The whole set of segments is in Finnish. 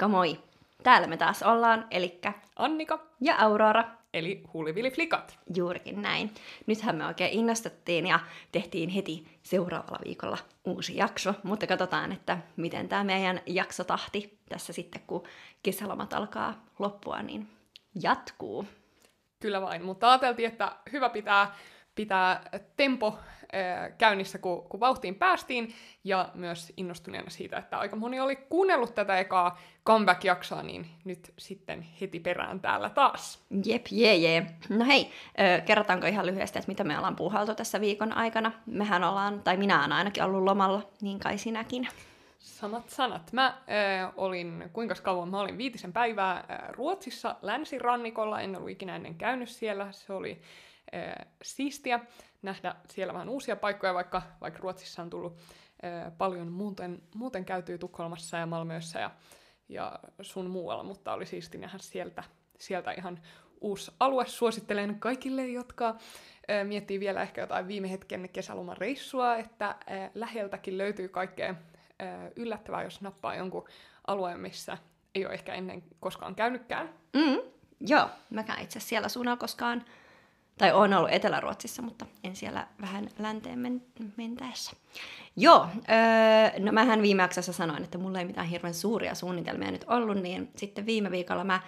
Moikka moi! Täällä me taas ollaan, elikkä Annika, ja Aurora. eli Huulivili-flikat. Juurikin näin. Nythän me oikein innostuttiin ja tehtiin heti seuraavalla viikolla uusi jakso, mutta katsotaan, että miten tämä meidän jaksotahti tässä sitten, kun kesälomat alkaa loppua, niin jatkuu. Kyllä vain, mutta ajateltiin, että hyvä pitää, pitää tempo äh, käynnissä, kun, kun vauhtiin päästiin, ja myös innostuneena siitä, että aika moni oli kuunnellut tätä ekaa comeback-jaksoa, niin nyt sitten heti perään täällä taas. Jep, jee, jee. No hei, ö, kerrotaanko ihan lyhyesti, että mitä me ollaan puuhailtu tässä viikon aikana? Mehän ollaan, tai minä olen ainakin ollut lomalla, niin kai sinäkin. Samat sanat. Mä äh, olin, kuinka kauan mä olin viitisen päivää äh, Ruotsissa länsirannikolla, en ollut ikinä ennen käynyt siellä, se oli äh, siistiä nähdä siellä vähän uusia paikkoja, vaikka, vaikka Ruotsissa on tullut äh, paljon muuten, muuten käytyy Tukholmassa ja Malmössä ja, ja sun muualla, mutta oli siisti nähdä sieltä, sieltä ihan uusi alue. Suosittelen kaikille, jotka äh, miettii vielä ehkä jotain viime hetken kesälomareissua, että äh, läheltäkin löytyy kaikkea ö, yllättävää, jos nappaa jonkun alueen, missä ei ole ehkä ennen koskaan käynytkään. Mm, joo, mäkään itse siellä suunnalla koskaan, tai on ollut Etelä-Ruotsissa, mutta en siellä vähän länteen men- mentäessä. Joo, öö, no mähän viime jaksossa sanoin, että mulla ei mitään hirveän suuria suunnitelmia nyt ollut, niin sitten viime viikolla mä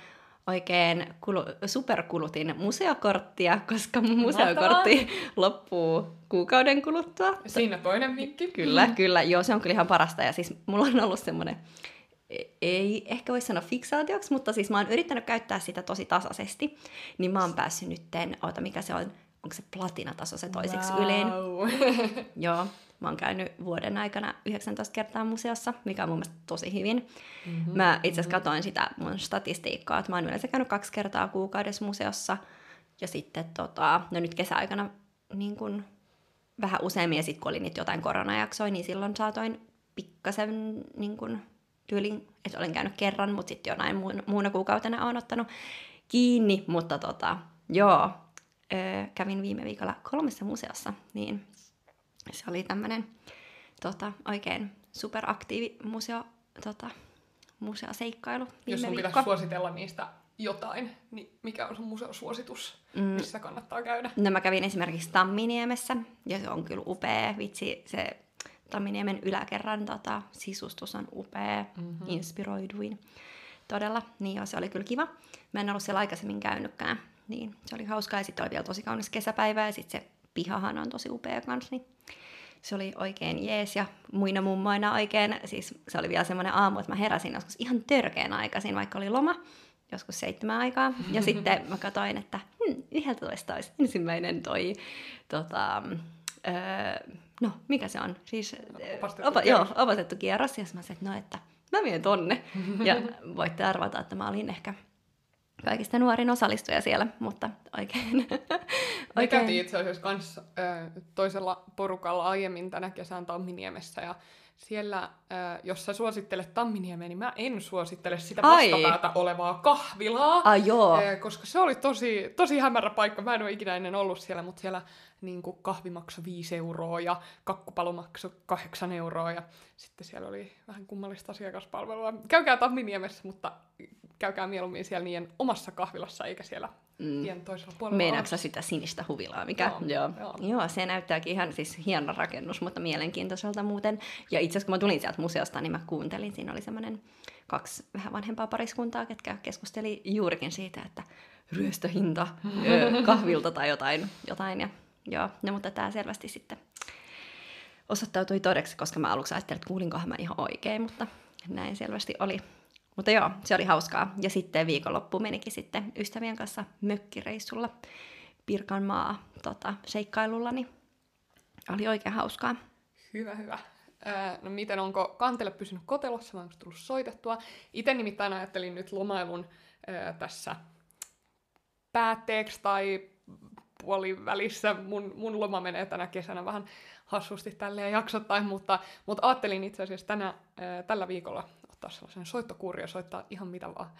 oikein kulu, superkulutin museokorttia, koska mun museokortti loppuu kuukauden kuluttua. Siinä toinen vinkki. Kyllä, kyllä. Joo, se on kyllä ihan parasta. Ja siis mulla on ollut semmoinen, ei ehkä voi sanoa fiksaatioksi, mutta siis mä oon yrittänyt käyttää sitä tosi tasaisesti. Niin mä oon päässyt nytten, oota mikä se on, onko se platinataso se toiseksi wow. ylin. Joo, mä oon käynyt vuoden aikana 19 kertaa museossa, mikä on mun mielestä tosi hyvin. Mm-hmm, mä itse asiassa mm-hmm. katsoin sitä mun statistiikkaa, että mä oon yleensä käynyt kaksi kertaa kuukaudessa museossa. Ja sitten tota, no nyt kesäaikana niin kun, vähän useammin, ja sitten kun oli niitä jotain koronajaksoja, niin silloin saatoin pikkasen niin kun, tyylin, että olen käynyt kerran, mutta sitten jonain muuna kuukautena olen ottanut kiinni, mutta tota, joo, öö, kävin viime viikolla kolmessa museossa, niin se oli tämmöinen tota, oikein superaktiivi museo, tota, museoseikkailu viime Jos sun viikko. pitäisi suositella niistä jotain, niin mikä on sun museosuositus, mm. missä kannattaa käydä? No mä kävin esimerkiksi Tamminiemessä, ja se on kyllä upea, vitsi, se Tamminiemen yläkerran tota, sisustus on upea, mm-hmm. inspiroiduin todella, niin joo, se oli kyllä kiva. Mä en ollut siellä aikaisemmin käynytkään, niin se oli hauskaa, ja sitten oli vielä tosi kaunis kesäpäivä, ja sitten se pihahan on tosi upea kans, niin se oli oikein jees ja muina mummoina oikein, siis se oli vielä semmoinen aamu, että mä heräsin joskus ihan törkeän aikaisin, vaikka oli loma, joskus seitsemän aikaa. Ja sitten mä katsoin, että hmm, 11 olisi ensimmäinen toi, tota, öö, no mikä se on? Siis, Opastettu opa, kierros. joo, opastettu kierros. Ja mä sanoin, että no, että mä menen tonne. Ja voitte arvata, että mä olin ehkä kaikista nuorin osallistuja siellä, mutta oikein. Me käytiin itse asiassa kans, ö, toisella porukalla aiemmin tänä kesän Tamminiemessä ja siellä, ö, jos sä suosittelet Tamminiemeä, niin mä en suosittele sitä Ai. vastapäätä olevaa kahvilaa. Ah, joo. Ö, koska se oli tosi, tosi hämärä paikka. Mä en ole ikinä ennen ollut siellä, mutta siellä niin kuin kahvi maksoi 5 euroa ja kakkupalo maksoi 8 euroa ja sitten siellä oli vähän kummallista asiakaspalvelua. Käykää Tamminiemessä, mutta käykää mieluummin siellä niiden omassa kahvilassa eikä siellä Mm. tien toisella puolella. Meinaatko sitä sinistä huvilaa, mikä? Joo, joo. joo. joo. se näyttääkin ihan siis hieno rakennus, mutta mielenkiintoiselta muuten. Ja itse asiassa kun mä tulin sieltä museosta, niin mä kuuntelin, siinä oli semmoinen kaksi vähän vanhempaa pariskuntaa, ketkä keskusteli juurikin siitä, että ryöstöhinta ö, kahvilta tai jotain. jotain ja, joo. No, mutta tämä selvästi sitten osoittautui todeksi, koska mä aluksi ajattelin, että kuulinkohan mä ihan oikein, mutta näin selvästi oli. Mutta joo, se oli hauskaa. Ja sitten viikonloppu menikin sitten ystävien kanssa mökkireissulla Pirkanmaa tota, seikkailulla, niin oli oikein hauskaa. Hyvä, hyvä. No miten, onko kantele pysynyt kotelossa vai onko tullut soitettua? Itse nimittäin ajattelin nyt lomailun öö, tässä päätteeksi tai puolivälissä. Mun, mun loma menee tänä kesänä vähän hassusti tälleen jaksottain, mutta, mutta ajattelin itse asiassa tänä, öö, tällä viikolla ottaa sellaisen soittokuurin ja soittaa ihan mitä vaan,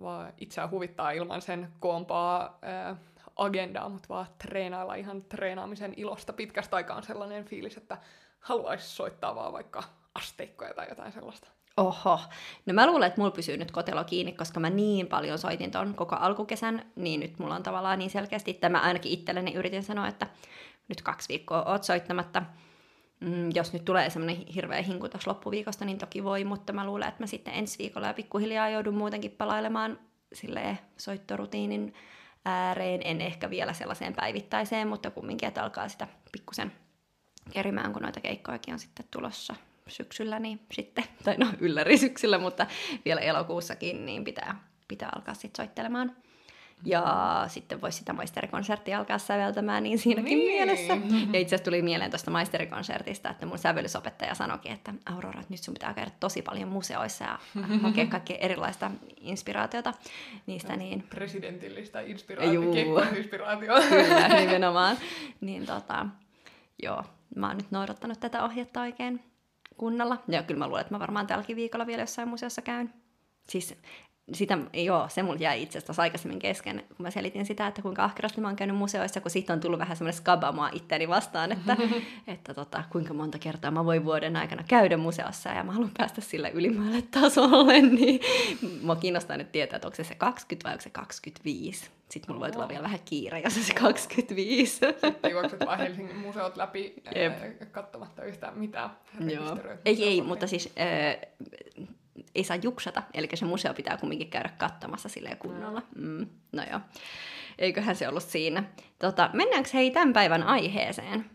vaan itseään huvittaa ilman sen koompaa öö, agendaa, mutta vaan treenailla ihan treenaamisen ilosta pitkästä aikaa on sellainen fiilis, että haluaisi soittaa vaan vaikka asteikkoja tai jotain sellaista? Oho. No mä luulen, että mulla pysyy nyt kotelo kiinni, koska mä niin paljon soitin ton koko alkukesän, niin nyt mulla on tavallaan niin selkeästi, että mä ainakin itselleni yritin sanoa, että nyt kaksi viikkoa oot soittamatta. Mm, jos nyt tulee semmoinen hirveä hinku tuossa loppuviikosta, niin toki voi, mutta mä luulen, että mä sitten ensi viikolla ja pikkuhiljaa joudun muutenkin palailemaan sille soittorutiinin ääreen. En ehkä vielä sellaiseen päivittäiseen, mutta kumminkin, että alkaa sitä pikkusen kerimään, kun noita keikkojakin on sitten tulossa syksyllä, niin sitten, tai no ylläri syksyllä, mutta vielä elokuussakin, niin pitää, pitää alkaa sitten soittelemaan. Ja sitten voisi sitä maisterikonserttia alkaa säveltämään, niin siinäkin niin. mielessä. Ja itse asiassa tuli mieleen tuosta maisterikonsertista, että mun sävellysopettaja sanoikin, että Aurora, nyt sun pitää käydä tosi paljon museoissa ja hakea kaikkea erilaista inspiraatiota niistä. Niin... Presidentillistä inspiraatiota, inspiraatioa. Kyllä, nimenomaan. Niin tota, joo, mä oon nyt noudattanut tätä ohjetta oikein kunnolla. Ja kyllä mä luulen, että mä varmaan tälläkin viikolla vielä jossain museossa käyn. Siis sitä, joo, se mulla jäi itse asiassa aikaisemmin kesken, kun mä selitin sitä, että kuinka ahkerasti mä oon käynyt museoissa, kun siitä on tullut vähän semmoinen skabamaa itteeni vastaan, että, että tota, kuinka monta kertaa mä voin vuoden aikana käydä museossa ja mä haluan päästä sille ylimmälle tasolle, niin mä kiinnostaa nyt tietää, että onko se se 20 vai onko se 25. Sitten mulla voi tulla vielä vähän kiire, jos se 25. Sitten juokset vaan Helsingin museot läpi Jep. katsomatta yhtään mitään. Joo. Ei, ei, mutta siis äh, ei saa juksata, eli se museo pitää kumminkin käydä katsomassa sille kunnolla. Mm, no joo, eiköhän se ollut siinä. Tota, mennäänkö hei tämän päivän aiheeseen?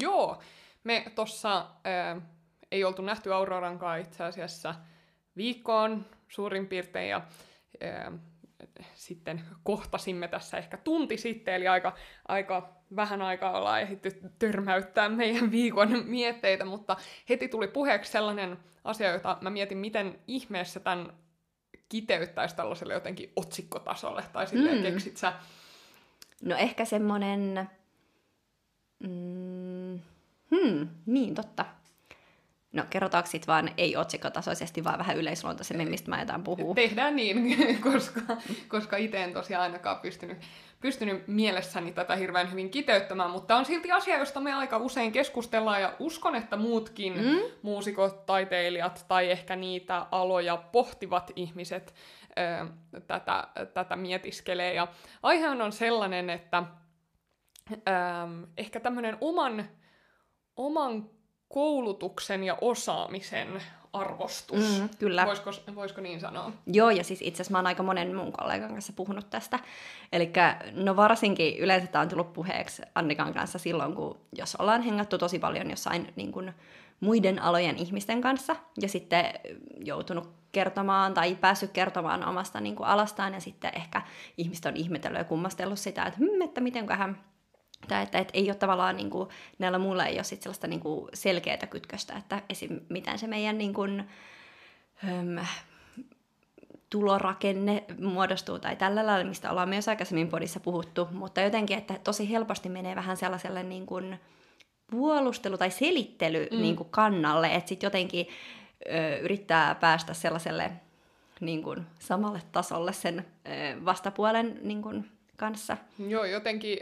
Joo, me tossa äh, ei oltu nähty Aurorankaan itse asiassa viikkoon suurin piirtein, ja äh, sitten kohtasimme tässä ehkä tunti sitten, eli aika, aika vähän aikaa ollaan ehditty törmäyttää meidän viikon mietteitä, mutta heti tuli puheeksi sellainen asia, jota mä mietin, miten ihmeessä tämän kiteyttäisi tällaiselle jotenkin otsikkotasolle, tai silleen mm. keksit sä? No ehkä semmonen... Mm, hmm, niin, totta. No kerrotaanko sitten vaan ei otsikkotasoisesti, vaan vähän yleisluontoisemmin, mistä mä jotain puhuu? Tehdään niin, koska, koska itse en tosiaan ainakaan pystynyt, pystynyt mielessäni tätä hirveän hyvin kiteyttämään, mutta on silti asia, josta me aika usein keskustellaan ja uskon, että muutkin mm? muusikot, taiteilijat tai ehkä niitä aloja pohtivat ihmiset ö, tätä, tätä mietiskelee. Ja aihe on sellainen, että ö, ehkä tämmöinen oman, oman koulutuksen ja osaamisen arvostus. Mm, kyllä. Voisiko, voisiko niin sanoa? Joo, ja siis itse asiassa mä oon aika monen mun kollegan kanssa puhunut tästä. Eli no varsinkin yleensä tämä on tullut puheeksi Annikan kanssa silloin, kun jos ollaan hengattu tosi paljon jossain niin kuin, muiden alojen ihmisten kanssa, ja sitten joutunut kertomaan tai päässyt kertomaan omasta niin kuin, alastaan, ja sitten ehkä ihmiset on ihmetellyt ja kummastellut sitä, että, hm, että mitenköhän tai että, että ei ole tavallaan, niin kuin, näillä muilla ei ole sit sellaista niin kuin selkeää kytköstä, että esim. miten se meidän niin kuin, höm, tulorakenne muodostuu tai tällä lailla, mistä ollaan myös aikaisemmin podissa puhuttu, mutta jotenkin, että tosi helposti menee vähän sellaiselle niin kuin puolustelu tai selittely mm. niin kuin kannalle, että sitten jotenkin ö, yrittää päästä sellaiselle niin kuin, samalle tasolle sen ö, vastapuolen niin kuin, kanssa. Joo, jotenkin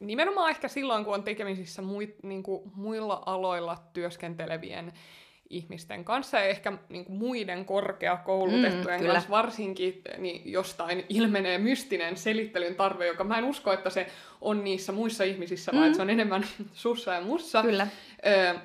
nimenomaan ehkä silloin, kun on tekemisissä muit, niin kuin muilla aloilla työskentelevien ihmisten kanssa ja ehkä niin kuin muiden korkeakoulutettujen mm, kanssa varsinkin, niin jostain ilmenee mystinen selittelyn tarve, joka mä en usko, että se on niissä muissa ihmisissä, mm. vaan että se on enemmän sussa ja mussa. Kyllä. Ö,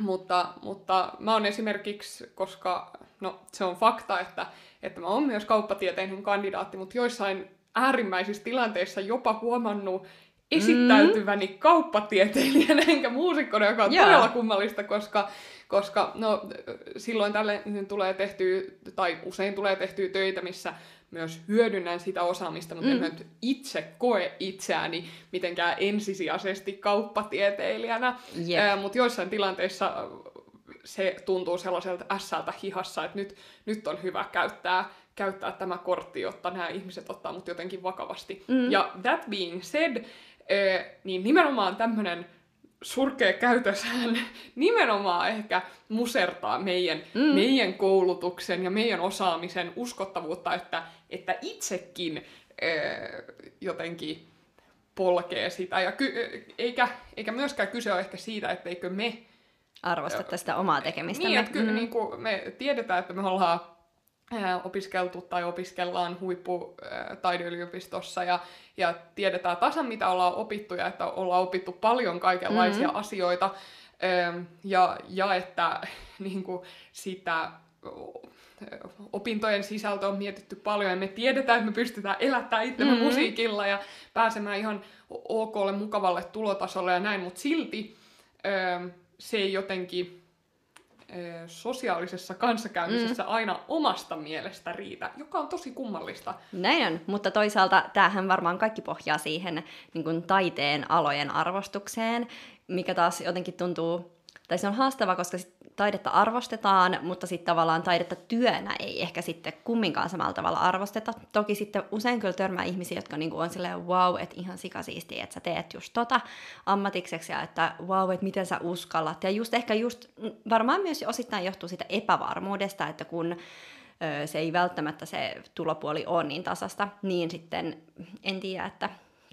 mutta, mutta mä oon esimerkiksi, koska no, se on fakta, että, että mä oon myös kauppatieteinen kandidaatti, mutta joissain äärimmäisissä tilanteissa jopa huomannut esittäytyväni mm. kauppatieteilijänä enkä muusikkona, joka on yeah. todella kummallista, koska, koska no, silloin tälle tulee tehtyä, tai usein tulee tehtyä töitä, missä myös hyödynnän sitä osaamista, mutta mm. en nyt itse koe itseäni mitenkään ensisijaisesti kauppatieteilijänä. Yep. mutta joissain tilanteissa se tuntuu sellaiselta ässältä hihassa, että nyt, nyt on hyvä käyttää käyttää tämä kortti, jotta nämä ihmiset ottaa mut jotenkin vakavasti. Mm. Ja that being said, niin nimenomaan tämmöinen surkea käytöshän nimenomaan ehkä musertaa meidän, mm. meidän koulutuksen ja meidän osaamisen uskottavuutta, että, että itsekin jotenkin polkee sitä. Ja ky- eikä, eikä myöskään kyse ole ehkä siitä, etteikö me Arvostatte sitä omaa tekemistä. Niin, että kyllä mm. niin kuin me tiedetään, että me ollaan opiskeltu tai opiskellaan huipputaideyliopistossa ja, ja tiedetään tasan, mitä ollaan opittu ja että ollaan opittu paljon kaikenlaisia mm-hmm. asioita ja, ja että niin kuin sitä opintojen sisältö on mietitty paljon ja me tiedetään, että me pystytään elättämään itsemme mm-hmm. musiikilla ja pääsemään ihan okolle, mukavalle tulotasolle ja näin, mutta silti se ei jotenkin sosiaalisessa kanssakäymisessä mm. aina omasta mielestä riitä, joka on tosi kummallista. Näin on, mutta toisaalta tämähän varmaan kaikki pohjaa siihen niin kuin taiteen alojen arvostukseen, mikä taas jotenkin tuntuu, tai se on haastava, koska sit taidetta arvostetaan, mutta sitten tavallaan taidetta työnä ei ehkä sitten kumminkaan samalla tavalla arvosteta. Toki sitten usein kyllä törmää ihmisiä, jotka niinku on silleen wow, että ihan sikasiistiä, että sä teet just tota ammatikseksi ja että wow, että miten sä uskallat. Ja just ehkä just, varmaan myös osittain johtuu siitä epävarmuudesta, että kun se ei välttämättä se tulopuoli ole niin tasasta, niin sitten en tiedä, että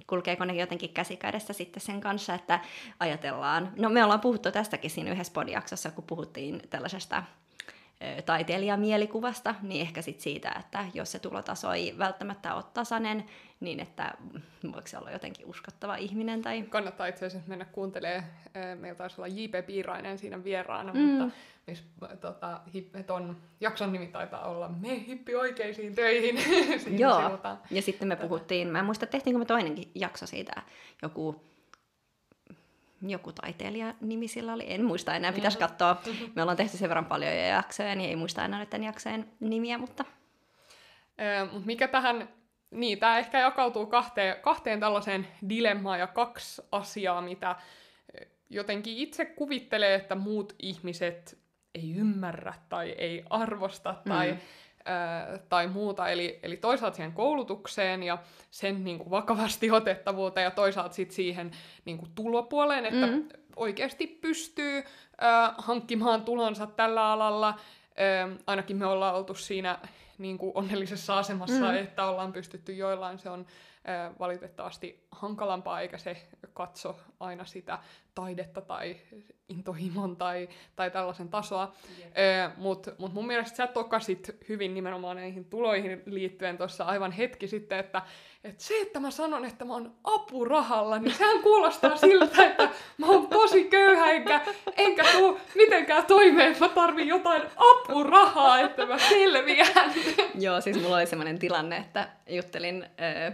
kulkeeko ne jotenkin käsikädessä sitten sen kanssa, että ajatellaan, no me ollaan puhuttu tästäkin siinä yhdessä podiaksossa, kun puhuttiin tällaisesta taiteilijamielikuvasta, niin ehkä sit siitä, että jos se tulotaso ei välttämättä ole tasainen, niin että voiko se olla jotenkin uskottava ihminen. Tai... Kannattaa itse asiassa mennä kuuntelemaan. Meillä taisi olla J.P. Piirainen siinä vieraana, mm. mutta miss, tota, ton jakson nimi taitaa olla Me hippi oikeisiin töihin. Joo, sivutaan. ja sitten me puhuttiin, mä en muista tehtiinkö me toinenkin jakso siitä, joku joku taiteilija nimi sillä oli, en muista enää, pitäisi katsoa. Me ollaan tehty sen verran paljon jo jaksoja, niin ei muista enää näiden jaksojen nimiä, mutta... Mutta mikä tähän, niin tämä ehkä jakautuu kahteen, kahteen tällaiseen dilemmaan ja kaksi asiaa, mitä jotenkin itse kuvittelee, että muut ihmiset ei ymmärrä tai ei arvosta tai, mm. ää, tai muuta. Eli, eli toisaalta siihen koulutukseen ja sen niin kuin vakavasti otettavuuteen ja toisaalta sit siihen niin kuin tulopuoleen, että mm. oikeasti pystyy ää, hankkimaan tulonsa tällä alalla. Ää, ainakin me ollaan oltu siinä niin kuin onnellisessa asemassa, mm. että ollaan pystytty joillain. Se on valitettavasti hankalampaa, eikä se katso aina sitä taidetta tai intohimon tai, tai tällaisen tasoa. Yeah. Mutta mut mun mielestä sä tokasit hyvin nimenomaan näihin tuloihin liittyen tuossa aivan hetki sitten, että et se, että mä sanon, että mä oon apurahalla, niin sehän kuulostaa siltä, että mä oon tosi köyhä, enkä, enkä tuu mitenkään toimeen, mä tarvin jotain apurahaa, että mä selviän. Joo, siis mulla oli semmoinen tilanne, että juttelin äh,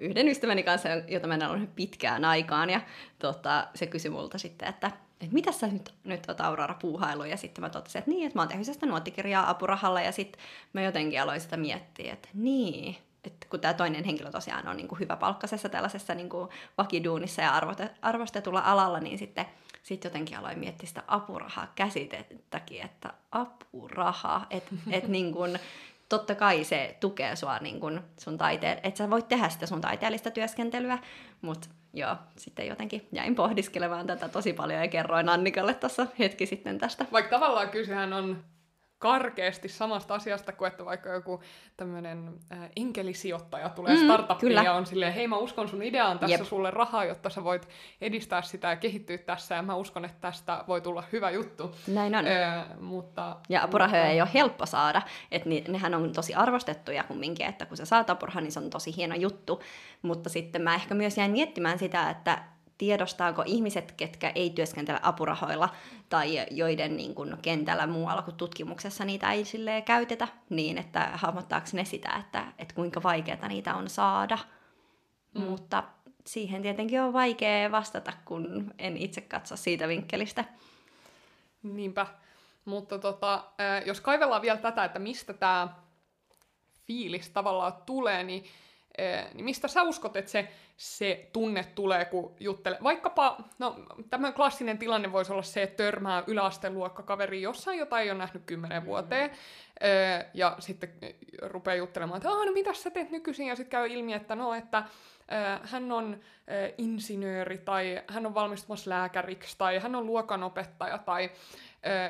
yhden ystäväni kanssa, jota mä en ollut pitkään aikaan, ja tota, se kysyi multa sitten, että että mitä sä nyt, nyt oot Aurora puuhailu, ja sitten mä totesin, että niin, että mä oon tehnyt sitä nuottikirjaa apurahalla, ja sitten mä jotenkin aloin sitä miettiä, että niin, että kun tämä toinen henkilö tosiaan on niin kuin hyvä palkkasessa tällaisessa niin kuin vakiduunissa ja arvostetulla alalla, niin sitten sit jotenkin aloin miettiä sitä apurahaa käsitettäkin, että apuraha, että et niin kuin, totta kai se tukee sua niin kun sun taiteen, että sä voit tehdä sitä sun taiteellista työskentelyä, mutta joo, sitten jotenkin jäin pohdiskelemaan tätä tosi paljon ja kerroin Annikalle tuossa hetki sitten tästä. Vaikka tavallaan kysehän on karkeasti samasta asiasta kuin, että vaikka joku tämmöinen äh, enkelisijoittaja tulee mm, startuppiin kyllä. ja on silleen, hei mä uskon sun ideaan tässä Jep. sulle rahaa, jotta sä voit edistää sitä ja kehittyä tässä ja mä uskon, että tästä voi tulla hyvä juttu. Näin on. Äh, mutta, ja apurahoja mutta... ei ole helppo saada, että ni, nehän on tosi arvostettuja kumminkin, että kun sä saat apurahan, niin se on tosi hieno juttu, mutta sitten mä ehkä myös jäin miettimään sitä, että tiedostaako ihmiset, ketkä ei työskentele apurahoilla tai joiden niin kuin, kentällä muualla kuin tutkimuksessa niitä ei käytetä, niin että hahmottaako ne sitä, että, että kuinka vaikeaa niitä on saada. Mm. Mutta siihen tietenkin on vaikea vastata, kun en itse katso siitä vinkkelistä. Niinpä. Mutta tota, jos kaivellaan vielä tätä, että mistä tämä fiilis tavallaan tulee, niin niin mistä sä uskot, että se, se tunne tulee, kun juttelee? Vaikkapa, no tämä klassinen tilanne voisi olla se, että törmää yläasteluokkakaveri jossain, jota ei ole nähnyt kymmenen mm. vuoteen, ja sitten rupeaa juttelemaan, että no mitä sä teet nykyisin, ja sitten käy ilmi, että no, että hän on insinööri, tai hän on valmistumassa lääkäriksi, tai hän on luokanopettaja, tai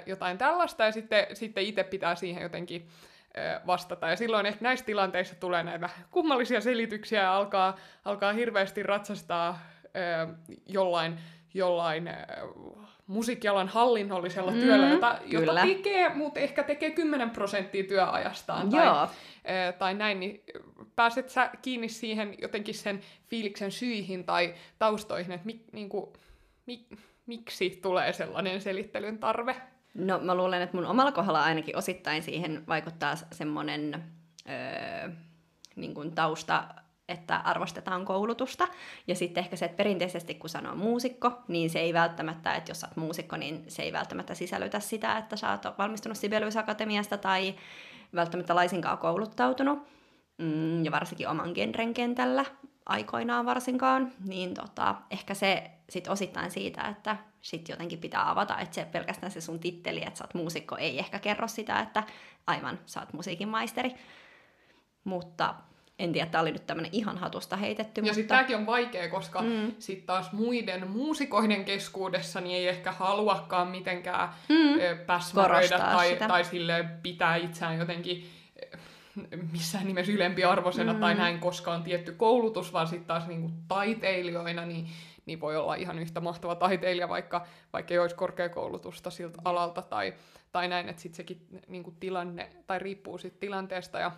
jotain tällaista, ja sitten, sitten itse pitää siihen jotenkin vastata. Ja silloin ehkä näissä tilanteissa tulee näitä kummallisia selityksiä ja alkaa, alkaa hirveästi ratsastaa jollain, jollain musiikkialan hallinnollisella mm, työllä, jota, jota tekee, mutta ehkä tekee 10 prosenttia työajastaan tai, Joo. Äh, tai näin, niin pääset sä kiinni siihen jotenkin sen fiiliksen syihin tai taustoihin, että mi, niinku, mi, miksi tulee sellainen selittelyn tarve? No mä luulen, että mun omalla kohdalla ainakin osittain siihen vaikuttaa semmoinen öö, niin kuin tausta, että arvostetaan koulutusta. Ja sitten ehkä se, että perinteisesti kun sanoo muusikko, niin se ei välttämättä, että jos sä oot muusikko, niin se ei välttämättä sisällytä sitä, että sä oot valmistunut Sibelius Akatemiasta tai välttämättä laisinkaan kouluttautunut. Mm, ja varsinkin oman genren kentällä aikoinaan varsinkaan, niin tota, ehkä se sit osittain siitä, että sit jotenkin pitää avata, että se pelkästään se sun titteli, että sä oot muusikko, ei ehkä kerro sitä, että aivan, sä oot musiikin maisteri. Mutta en tiedä, tämä oli nyt tämmöinen ihan hatusta heitetty. Ja mutta... sitten tämäkin on vaikea, koska mm. sitten taas muiden muusikoiden keskuudessa niin ei ehkä haluakaan mitenkään mm. päsmäröidä tai, tai sille pitää itseään jotenkin missään nimessä ylempiarvoisena mm. tai näin, koska on tietty koulutus, vaan sitten taas niinku taiteilijoina, niin, niin voi olla ihan yhtä mahtava taiteilija, vaikka, vaikka ei olisi korkeakoulutusta siltä alalta tai, tai näin, että sitten sekin niinku tilanne, tai riippuu siitä tilanteesta ja,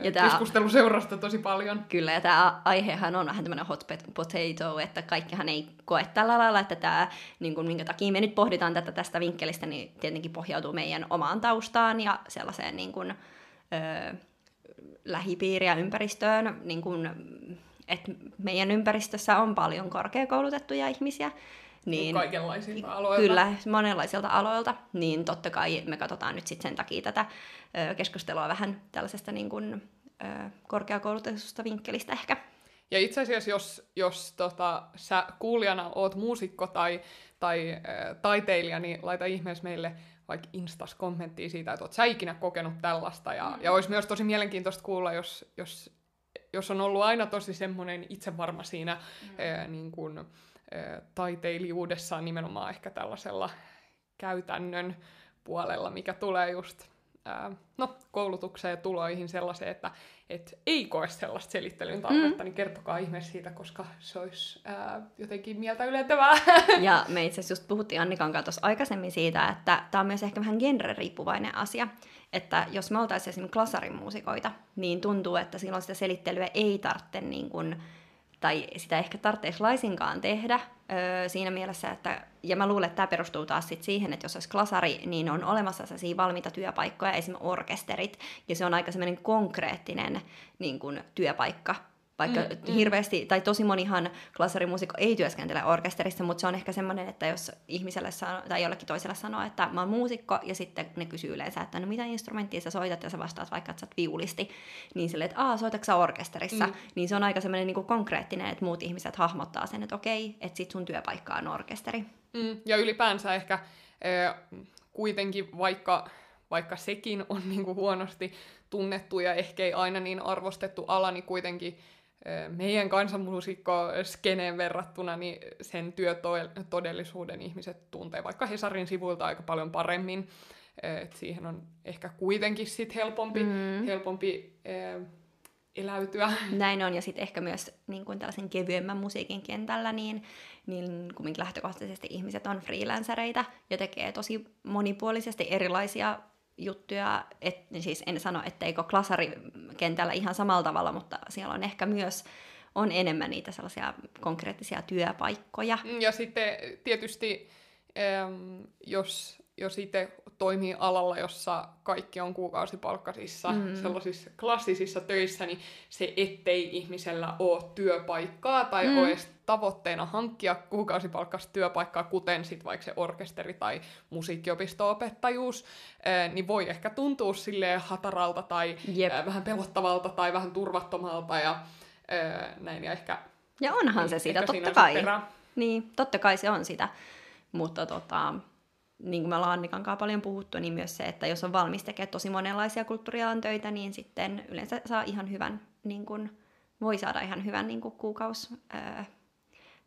ja tää, keskusteluseurasta tosi paljon. Kyllä, ja tämä aihehan on vähän tämmöinen hot potato, että kaikkihan ei koe tällä lailla, että tämä, niin minkä takia me nyt pohditaan tätä tästä vinkkelistä, niin tietenkin pohjautuu meidän omaan taustaan ja sellaiseen niin kuin, öö, lähipiiriä ympäristöön, niin kun, että meidän ympäristössä on paljon korkeakoulutettuja ihmisiä. Niin, Kaikenlaisilta aloilta. Kyllä, monenlaisilta aloilta. Niin totta kai me katsotaan nyt sitten sen takia tätä ö, keskustelua vähän tällaisesta niin kun, ö, korkeakoulutetusta vinkkelistä ehkä. Ja itse asiassa, jos, jos tota, sä kuulijana oot muusikko tai, tai äh, taiteilija, niin laita ihmeessä meille vaikka Instas kommenttia siitä, että oot sä ikinä kokenut tällaista. Ja, mm. ja olisi myös tosi mielenkiintoista kuulla, jos, jos, jos on ollut aina tosi semmoinen itsevarma siinä mm. ää, niin kuin, ää, taiteilijuudessaan nimenomaan ehkä tällaisella käytännön puolella, mikä tulee just ää, no, koulutukseen ja tuloihin sellaiseen, että et ei koe sellaista selittelyn tarvetta, mm. niin kertokaa ihmeessä siitä, koska se olisi ää, jotenkin mieltä ylentävää. Ja me itse asiassa just puhuttiin Annikan kanssa aikaisemmin siitä, että tämä on myös ehkä vähän genre-riippuvainen asia. Että jos me oltaisiin esimerkiksi klasarin muusikoita, niin tuntuu, että silloin sitä selittelyä ei tarvitse niin kuin, tai sitä ehkä tarvitsisi laisinkaan tehdä öö, siinä mielessä, että, ja mä luulen, että tämä perustuu taas sit siihen, että jos olisi klasari, niin on olemassa sellaisia valmiita työpaikkoja, esimerkiksi orkesterit, ja se on aika semmoinen konkreettinen niin kuin, työpaikka, vaikka mm, mm. hirveästi, tai tosi monihan klasarimuusikko ei työskentele orkesterissa, mutta se on ehkä semmoinen, että jos ihmiselle sano, tai jollekin toiselle sanoo, että mä oon muusikko, ja sitten ne kysyy yleensä, että no mitä instrumenttia sä soitat, ja sä vastaat vaikka, että sä oot viulisti, niin silleen, että aa, soitatko sä orkesterissa, mm. niin se on aika semmoinen niin konkreettinen, että muut ihmiset hahmottaa sen, että okei, että sit sun työpaikka on orkesteri. Mm. Ja ylipäänsä ehkä äh, kuitenkin, vaikka vaikka sekin on niin kuin huonosti tunnettu ja ehkä ei aina niin arvostettu ala, niin kuitenkin meidän kansanmuusikko skeneen verrattuna, niin sen työtodellisuuden ihmiset tuntee vaikka Hesarin sivuilta aika paljon paremmin. Et siihen on ehkä kuitenkin sit helpompi, mm. helpompi äh, eläytyä. Näin on, ja sitten ehkä myös niin kuin tällaisen kevyemmän musiikin kentällä, niin, niin kumminkin lähtökohtaisesti ihmiset on freelancereita ja tekee tosi monipuolisesti erilaisia juttuja, et, siis en sano, etteikö klasarikentällä ihan samalla tavalla, mutta siellä on ehkä myös on enemmän niitä sellaisia konkreettisia työpaikkoja. Ja sitten tietysti, jos, jos itse toimii alalla, jossa kaikki on kuukausipalkkaisissa mm. sellaisissa klassisissa töissä, niin se, ettei ihmisellä ole työpaikkaa tai mm. ole tavoitteena hankkia kuukausipalkkaista työpaikkaa, kuten sit vaikka se orkesteri tai musiikkiopisto-opettajuus, niin voi ehkä tuntua silleen hataralta tai Jep. vähän pelottavalta tai vähän turvattomalta ja näin. Ja, ehkä, ja onhan se sitä, totta kai. Niin, totta kai se on sitä. Mutta tota, niin kuin me ollaan Annikan kanssa paljon puhuttu, niin myös se, että jos on valmis tekemään tosi monenlaisia kulttuurialan töitä, niin sitten yleensä saa ihan hyvän, niin kuin, voi saada ihan hyvän niin kuin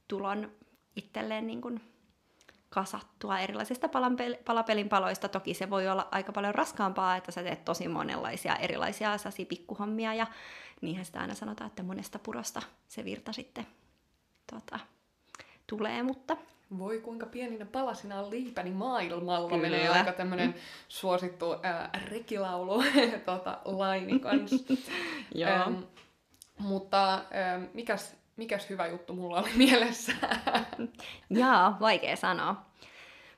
kuukausitulon itselleen niin kuin, kasattua erilaisista palapelin paloista. Toki se voi olla aika paljon raskaampaa, että sä teet tosi monenlaisia erilaisia sasi pikkuhommia ja niinhän sitä aina sanotaan, että monesta purosta se virta sitten tota, tulee, mutta Voi kuinka pieninä palasina on liipäni maailmalla. Kyllä. Menee aika tämmönen suosittu ää, rekilaulu tota, laini kanssa. Joo. Ähm, mutta mikäs, mikäs hyvä juttu mulla oli mielessä? Jaa, vaikea sanoa.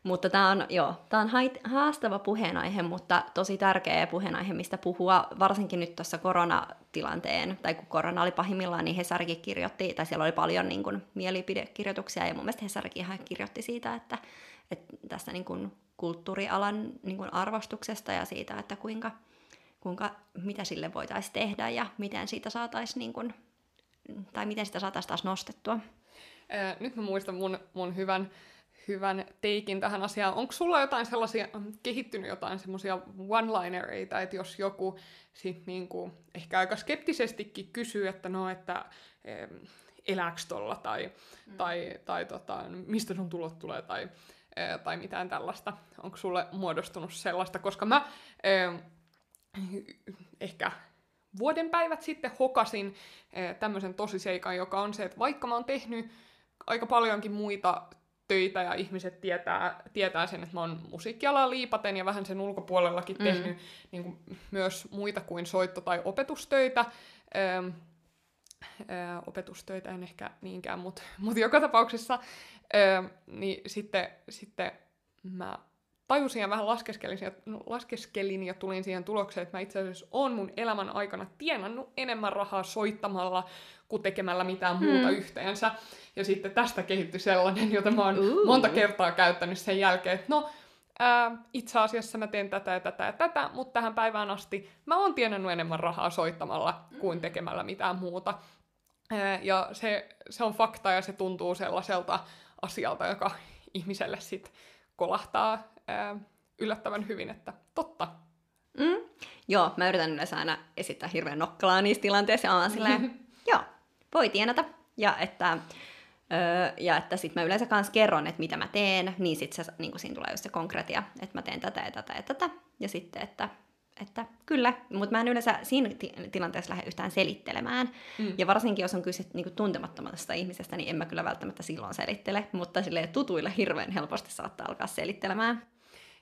Mutta tämä on, joo, tää on haastava puheenaihe, mutta tosi tärkeä puheenaihe, mistä puhua, varsinkin nyt tuossa koronatilanteen, tai kun korona oli pahimmillaan, niin Hesarikin kirjoitti, tai siellä oli paljon niin kuin, mielipidekirjoituksia, ja mun mielestä Hesarikin ihan kirjoitti siitä, että, että tästä niin kuin, kulttuurialan niin kuin, arvostuksesta ja siitä, että kuinka, kuinka, mitä sille voitaisiin tehdä ja miten siitä saataisiin niin tai miten sitä saataisiin taas nostettua. Nyt mä muistan mun, mun hyvän, hyvän teikin tähän asiaan. Onko sulla jotain sellaisia, ähm, kehittynyt jotain semmoisia one-linereita, että jos joku sit niinku, ehkä aika skeptisestikin kysyy, että no, että elääks tolla tai, mm. tai, tai tota, mistä sun tulot tulee tai, tai mitään tällaista. Onko sulle muodostunut sellaista, koska mä ehkä vuoden päivät sitten hokasin eh, tämmöisen tosiseikan, joka on se, että vaikka mä oon tehnyt aika paljonkin muita töitä ja ihmiset tietää, tietää sen, että mä oon musiikkialaa liipaten ja vähän sen ulkopuolellakin mm. tehnyt niin kuin myös muita kuin soitto- tai opetustöitä. Ö, ö, opetustöitä en ehkä niinkään, mutta mut joka tapauksessa ö, niin sitten, sitten mä tajusin ja vähän laskeskelin, ja, no, laskeskelin ja tulin siihen tulokseen, että mä itse asiassa oon mun elämän aikana tienannut enemmän rahaa soittamalla kuin tekemällä mitään hmm. muuta yhteensä. Ja sitten tästä kehittyi sellainen, jota mä oon uh. monta kertaa käyttänyt sen jälkeen, että no, ää, itse asiassa mä teen tätä ja tätä ja tätä, mutta tähän päivään asti mä oon tienannut enemmän rahaa soittamalla kuin tekemällä mitään muuta. Ää, ja se, se on fakta ja se tuntuu sellaiselta asialta, joka ihmiselle sitten kolahtaa ää, yllättävän hyvin, että totta. Mm. Joo, mä yritän yleensä aina esittää hirveän nokkalaa niissä tilanteissa, ja olen silleen, joo, voi tienata, ja että, öö, ja että sit mä yleensä kanssa kerron, että mitä mä teen, niin sit se, niin siinä tulee just se konkretia, että mä teen tätä ja tätä ja tätä, ja sitten, että että kyllä, mutta mä en yleensä siinä ti- tilanteessa lähde yhtään selittelemään. Mm. Ja varsinkin, jos on kyse niin tuntemattomasta ihmisestä, niin en mä kyllä välttämättä silloin selittele, mutta sille tutuille hirveän helposti saattaa alkaa selittelemään.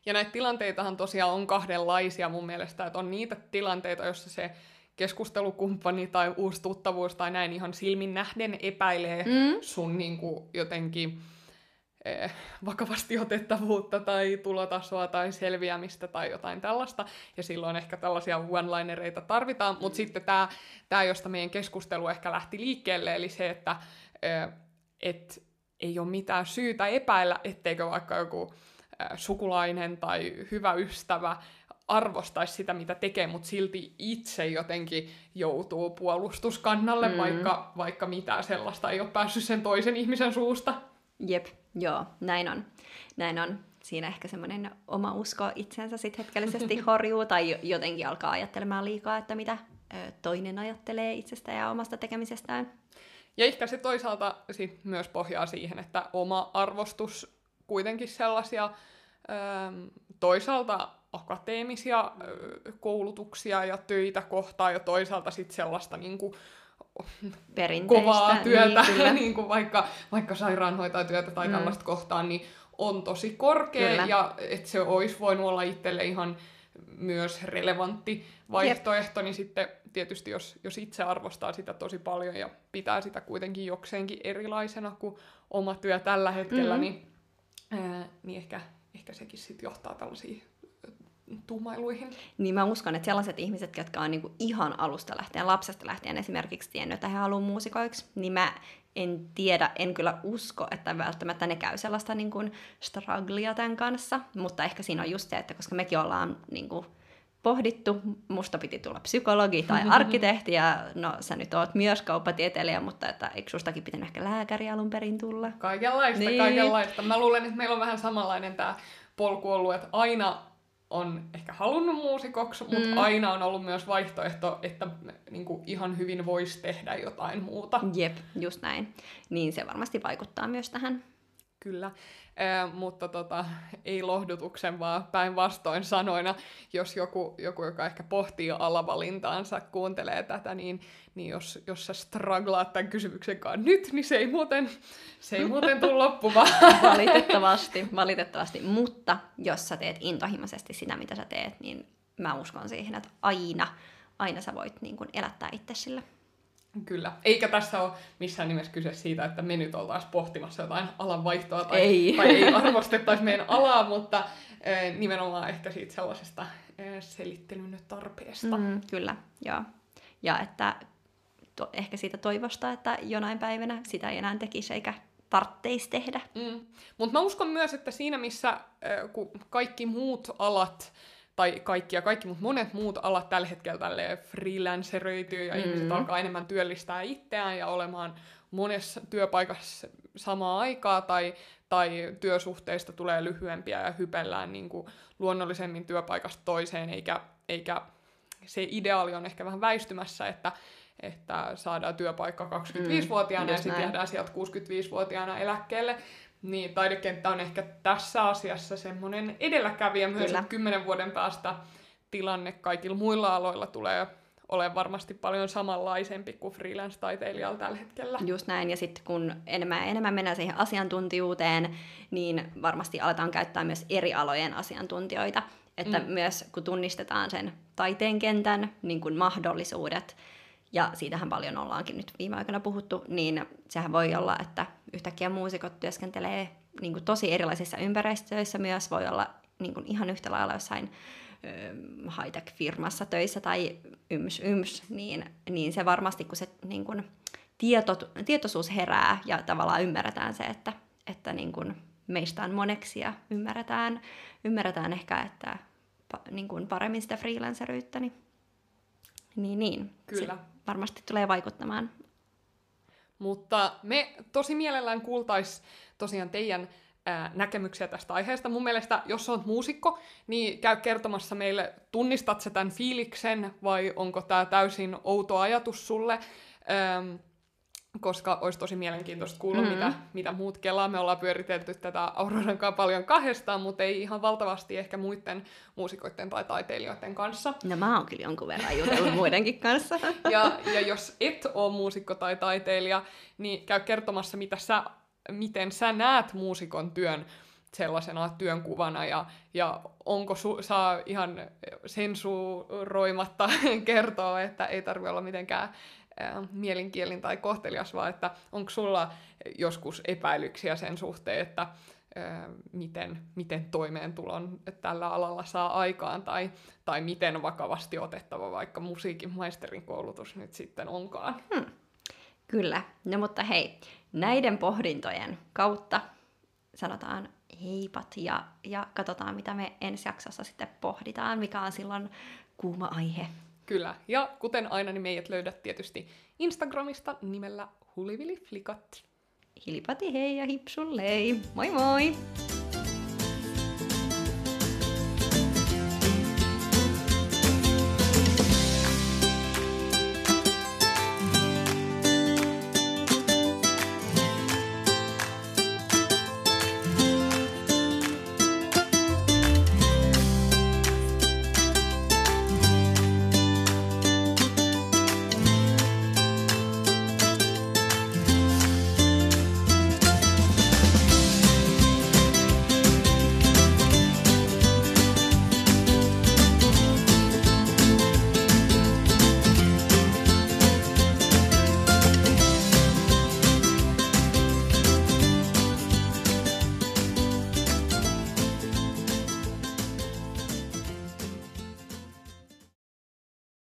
Ja näitä tilanteitahan tosiaan on kahdenlaisia mun mielestä, että on niitä tilanteita, joissa se keskustelukumppani tai uusi tuttavuus tai näin ihan silmin nähden epäilee mm. sun niin kuin, jotenkin eh, vakavasti otettavuutta tai tulotasoa tai selviämistä tai jotain tällaista. Ja silloin ehkä tällaisia one-linereita tarvitaan. Mutta sitten tämä, tää, josta meidän keskustelu ehkä lähti liikkeelle, eli se, että eh, et ei ole mitään syytä epäillä, etteikö vaikka joku sukulainen tai hyvä ystävä arvostaisi sitä, mitä tekee, mutta silti itse jotenkin joutuu puolustuskannalle, mm. vaikka, vaikka mitään sellaista ei ole päässyt sen toisen ihmisen suusta. Jep, joo, näin on. Näin on. Siinä ehkä semmoinen oma usko itsensä sitten hetkellisesti horjuu tai jotenkin alkaa ajattelemaan liikaa, että mitä toinen ajattelee itsestä ja omasta tekemisestään. Ja ehkä se toisaalta sit myös pohjaa siihen, että oma arvostus kuitenkin sellaisia ähm, toisaalta akateemisia koulutuksia ja töitä kohtaa ja toisaalta sitten sellaista niin kuin, kovaa työtä, niin, niin kuin vaikka, vaikka sairaanhoitajatyötä tai mm. tällaista kohtaan, niin on tosi korkea kyllä. ja että se olisi voinut olla itselle ihan myös relevantti vaihtoehto, Jep. niin sitten tietysti jos, jos itse arvostaa sitä tosi paljon ja pitää sitä kuitenkin jokseenkin erilaisena kuin oma työ tällä hetkellä, mm. niin ää, niin ehkä, ehkä sekin sitten johtaa tällaisiin tuumailuihin. Niin mä uskon, että sellaiset ihmiset, jotka on niinku ihan alusta lähtien, lapsesta lähtien esimerkiksi tiennyt, että he haluaa muusikoiksi, niin mä en tiedä, en kyllä usko, että välttämättä ne käy sellaista niin kuin strugglea tämän kanssa, mutta ehkä siinä on just se, että koska mekin ollaan niin kuin, pohdittu, musta piti tulla psykologi tai arkkitehti, ja no sä nyt oot myös kauppatieteilijä, mutta että eikö sustakin pitänyt ehkä lääkäri alun perin tulla? Kaikenlaista, niin. kaikenlaista. Mä luulen, että meillä on vähän samanlainen tämä polku ollut, että aina on ehkä halunnut muusikoksi, mutta mm. aina on ollut myös vaihtoehto, että niin kuin ihan hyvin voisi tehdä jotain muuta. Jep, just näin. Niin se varmasti vaikuttaa myös tähän. Kyllä, mutta tota, ei lohdutuksen, vaan päinvastoin sanoina, jos joku, joku, joka ehkä pohtii alavalintaansa, kuuntelee tätä, niin, niin jos, jos sä struglaat tämän kysymyksen kanssa nyt, niin se ei muuten, se ei muuten tule loppumaan. valitettavasti, valitettavasti. Mutta jos sä teet intohimoisesti sitä, mitä sä teet, niin mä uskon siihen, että aina, aina sä voit niin kun elättää itse sillä. Kyllä. Eikä tässä ole missään nimessä kyse siitä, että me nyt oltaisiin pohtimassa jotain alan vaihtoa tai ei, tai ei arvostettaisi meidän alaa, mutta äh, nimenomaan ehkä siitä sellaisesta äh, selittelyn tarpeesta. Mm, kyllä, joo. Ja että to, ehkä siitä toivosta, että jonain päivänä sitä ei enää tekisi eikä tartteisi tehdä. Mm. Mutta mä uskon myös, että siinä missä äh, kun kaikki muut alat tai kaikki ja kaikki, mutta monet muut alat tällä hetkellä tälleen freelanceröityy ja mm. ihmiset alkaa enemmän työllistää itseään ja olemaan monessa työpaikassa samaa aikaa tai, tai työsuhteista tulee lyhyempiä ja hypellään niin kuin luonnollisemmin työpaikasta toiseen, eikä, eikä se ideaali on ehkä vähän väistymässä, että, että saadaan työpaikka 25-vuotiaana mm, ja sitten jäädään sieltä 65-vuotiaana eläkkeelle. Niin, taidekenttä on ehkä tässä asiassa semmoinen edelläkävijä myös, Kyllä. että kymmenen vuoden päästä tilanne kaikilla muilla aloilla tulee ole varmasti paljon samanlaisempi kuin freelance-taiteilijalla tällä hetkellä. Just näin, ja sitten kun enemmän ja enemmän mennään siihen asiantuntijuuteen, niin varmasti aletaan käyttää myös eri alojen asiantuntijoita. Että mm. myös kun tunnistetaan sen taiteen kentän niin kuin mahdollisuudet, ja siitähän paljon ollaankin nyt viime aikoina puhuttu, niin sehän voi olla, että yhtäkkiä muusikot työskentelee niin kuin tosi erilaisissa ympäristöissä myös, voi olla niin kuin ihan yhtä lailla jossain high-tech-firmassa töissä tai yms yms, niin, niin se varmasti, kun se niin kuin, tieto, tietoisuus herää ja tavallaan ymmärretään se, että, että niin kuin meistä on moneksi ja ymmärretään, ymmärretään ehkä, että niin kuin paremmin sitä freelanceryyttä, niin, niin, niin Kyllä. Varmasti tulee vaikuttamaan. Mutta me tosi mielellään kuultais tosiaan teidän näkemyksiä tästä aiheesta. Mun mielestä, jos olet muusikko, niin käy kertomassa meille, tunnistat sä tämän fiiliksen vai onko tämä täysin outo ajatus sulle. Koska olisi tosi mielenkiintoista kuulla, mm-hmm. mitä, mitä muut kelaa. Me ollaan pyöritelty tätä Auroran kanssa paljon kahdestaan, mutta ei ihan valtavasti ehkä muiden muusikoiden tai taiteilijoiden kanssa. No mä oon kyllä jonkun verran jutellut muidenkin kanssa. ja, ja jos et ole muusikko tai taiteilija, niin käy kertomassa, mitä sä, miten sä näet muusikon työn sellaisena työnkuvana ja, ja onko su- saa ihan sensuroimatta kertoa, että ei tarvitse olla mitenkään mielenkielin tai kohtelias, vaan että onko sulla joskus epäilyksiä sen suhteen, että miten, miten toimeentulon tällä alalla saa aikaan, tai, tai miten vakavasti otettava vaikka musiikin maisterin koulutus nyt sitten onkaan. Hmm. Kyllä, no mutta hei, näiden pohdintojen kautta sanotaan heipat ja, ja katsotaan, mitä me ensi jaksossa sitten pohditaan, mikä on silloin kuuma aihe. Kyllä, ja kuten aina, niin meidät löydät tietysti Instagramista nimellä Hulivili Flikat. Hilipati hei ja hipsullei. Moi moi!